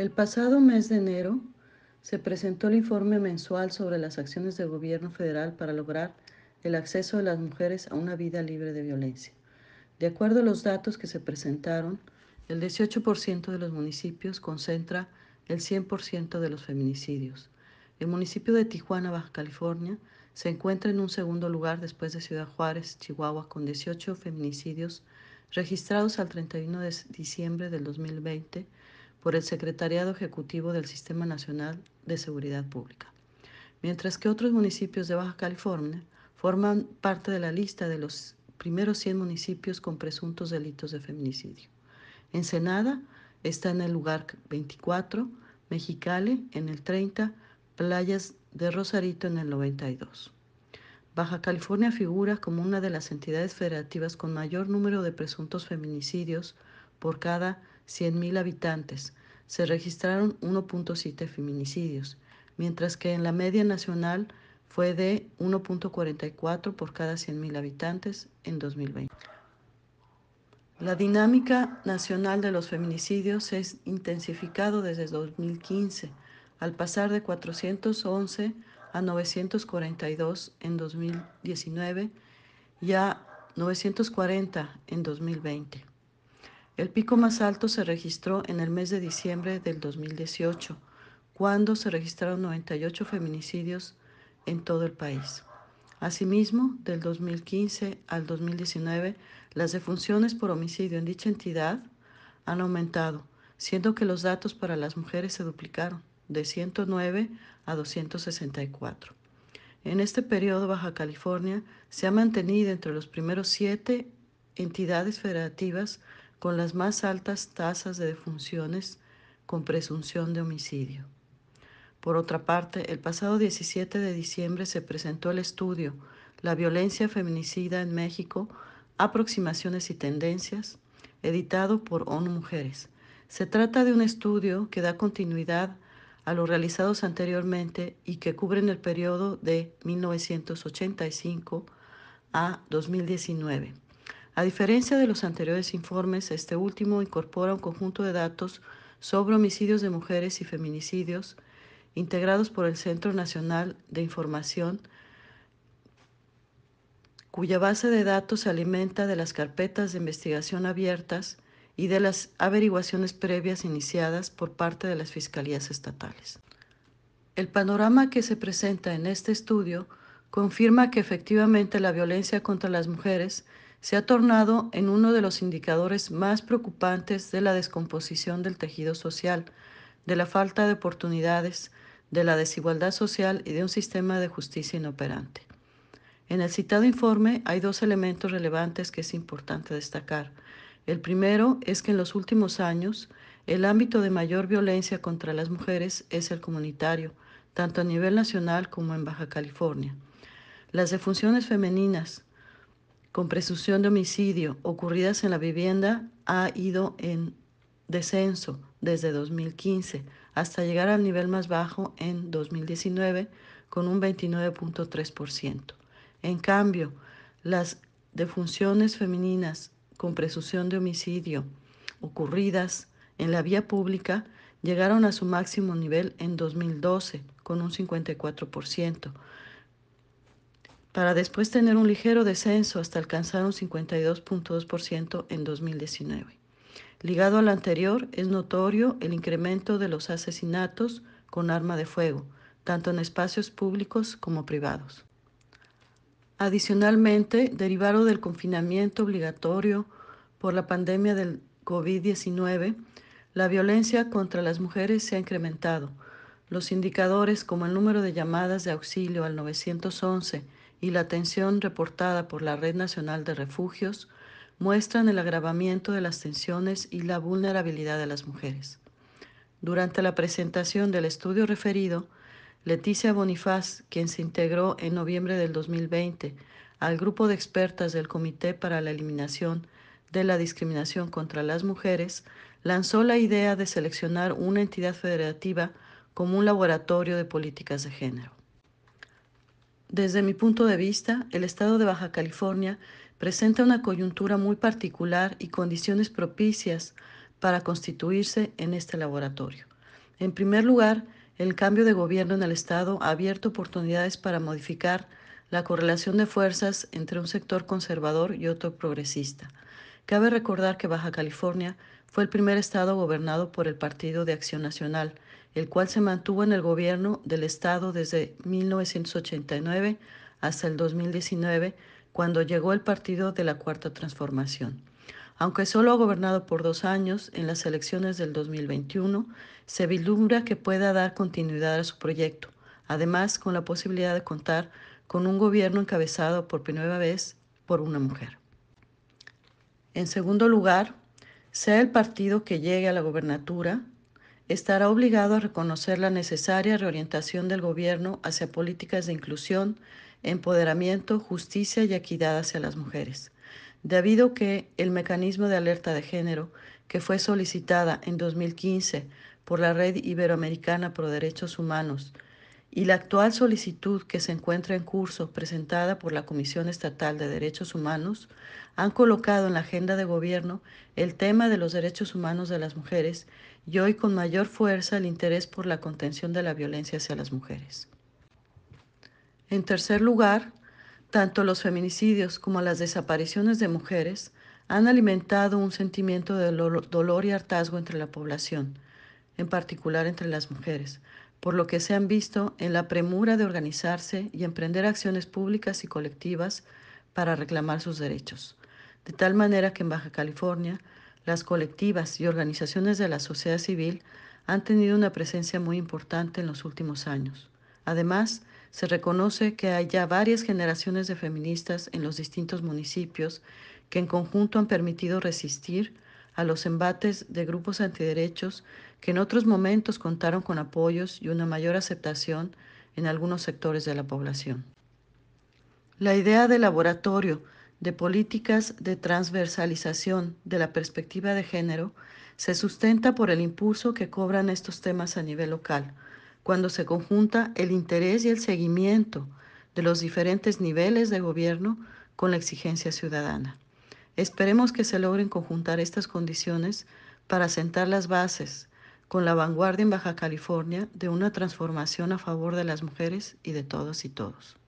El pasado mes de enero se presentó el informe mensual sobre las acciones del gobierno federal para lograr el acceso de las mujeres a una vida libre de violencia. De acuerdo a los datos que se presentaron, el 18% de los municipios concentra el 100% de los feminicidios. El municipio de Tijuana, Baja California, se encuentra en un segundo lugar después de Ciudad Juárez, Chihuahua, con 18 feminicidios registrados al 31 de diciembre del 2020 por el Secretariado Ejecutivo del Sistema Nacional de Seguridad Pública, mientras que otros municipios de Baja California forman parte de la lista de los primeros 100 municipios con presuntos delitos de feminicidio. Ensenada está en el lugar 24, Mexicali en el 30, Playas de Rosarito en el 92. Baja California figura como una de las entidades federativas con mayor número de presuntos feminicidios por cada 100.000 habitantes, se registraron 1.7 feminicidios, mientras que en la media nacional fue de 1.44 por cada 100.000 habitantes en 2020. La dinámica nacional de los feminicidios se ha intensificado desde 2015, al pasar de 411 a 942 en 2019 y a 940 en 2020. El pico más alto se registró en el mes de diciembre del 2018, cuando se registraron 98 feminicidios en todo el país. Asimismo, del 2015 al 2019, las defunciones por homicidio en dicha entidad han aumentado, siendo que los datos para las mujeres se duplicaron, de 109 a 264. En este periodo, Baja California se ha mantenido entre los primeros siete entidades federativas con las más altas tasas de defunciones con presunción de homicidio. Por otra parte, el pasado 17 de diciembre se presentó el estudio La violencia feminicida en México, aproximaciones y tendencias, editado por ONU Mujeres. Se trata de un estudio que da continuidad a los realizados anteriormente y que cubren el periodo de 1985 a 2019. A diferencia de los anteriores informes, este último incorpora un conjunto de datos sobre homicidios de mujeres y feminicidios integrados por el Centro Nacional de Información, cuya base de datos se alimenta de las carpetas de investigación abiertas y de las averiguaciones previas iniciadas por parte de las fiscalías estatales. El panorama que se presenta en este estudio confirma que efectivamente la violencia contra las mujeres se ha tornado en uno de los indicadores más preocupantes de la descomposición del tejido social, de la falta de oportunidades, de la desigualdad social y de un sistema de justicia inoperante. En el citado informe hay dos elementos relevantes que es importante destacar. El primero es que en los últimos años el ámbito de mayor violencia contra las mujeres es el comunitario, tanto a nivel nacional como en Baja California. Las defunciones femeninas, con presunción de homicidio ocurridas en la vivienda ha ido en descenso desde 2015 hasta llegar al nivel más bajo en 2019 con un 29.3%. En cambio, las defunciones femeninas con presunción de homicidio ocurridas en la vía pública llegaron a su máximo nivel en 2012 con un 54%, para después tener un ligero descenso hasta alcanzar un 52.2% en 2019. Ligado al anterior, es notorio el incremento de los asesinatos con arma de fuego, tanto en espacios públicos como privados. Adicionalmente, derivado del confinamiento obligatorio por la pandemia del COVID-19, la violencia contra las mujeres se ha incrementado. Los indicadores como el número de llamadas de auxilio al 911 y la atención reportada por la Red Nacional de Refugios muestran el agravamiento de las tensiones y la vulnerabilidad de las mujeres. Durante la presentación del estudio referido, Leticia Bonifaz, quien se integró en noviembre del 2020 al grupo de expertas del Comité para la Eliminación de la Discriminación contra las Mujeres, lanzó la idea de seleccionar una entidad federativa como un laboratorio de políticas de género. Desde mi punto de vista, el estado de Baja California presenta una coyuntura muy particular y condiciones propicias para constituirse en este laboratorio. En primer lugar, el cambio de gobierno en el Estado ha abierto oportunidades para modificar la correlación de fuerzas entre un sector conservador y otro progresista. Cabe recordar que Baja California fue el primer estado gobernado por el Partido de Acción Nacional, el cual se mantuvo en el gobierno del estado desde 1989 hasta el 2019, cuando llegó el Partido de la Cuarta Transformación. Aunque solo ha gobernado por dos años, en las elecciones del 2021 se vislumbra que pueda dar continuidad a su proyecto, además con la posibilidad de contar con un gobierno encabezado por primera vez por una mujer. En segundo lugar, sea el partido que llegue a la gobernatura, estará obligado a reconocer la necesaria reorientación del gobierno hacia políticas de inclusión, empoderamiento, justicia y equidad hacia las mujeres. Debido que el mecanismo de alerta de género que fue solicitada en 2015 por la Red Iberoamericana por Derechos Humanos y la actual solicitud que se encuentra en curso presentada por la Comisión Estatal de Derechos Humanos han colocado en la agenda de gobierno el tema de los derechos humanos de las mujeres y hoy con mayor fuerza el interés por la contención de la violencia hacia las mujeres. En tercer lugar, tanto los feminicidios como las desapariciones de mujeres han alimentado un sentimiento de dolor y hartazgo entre la población, en particular entre las mujeres, por lo que se han visto en la premura de organizarse y emprender acciones públicas y colectivas para reclamar sus derechos. De tal manera que en Baja California, las colectivas y organizaciones de la sociedad civil han tenido una presencia muy importante en los últimos años. Además, se reconoce que hay ya varias generaciones de feministas en los distintos municipios que en conjunto han permitido resistir a los embates de grupos antiderechos que en otros momentos contaron con apoyos y una mayor aceptación en algunos sectores de la población. La idea de laboratorio de políticas de transversalización de la perspectiva de género se sustenta por el impulso que cobran estos temas a nivel local, cuando se conjunta el interés y el seguimiento de los diferentes niveles de gobierno con la exigencia ciudadana. Esperemos que se logren conjuntar estas condiciones para sentar las bases con la vanguardia en Baja California de una transformación a favor de las mujeres y de todos y todos.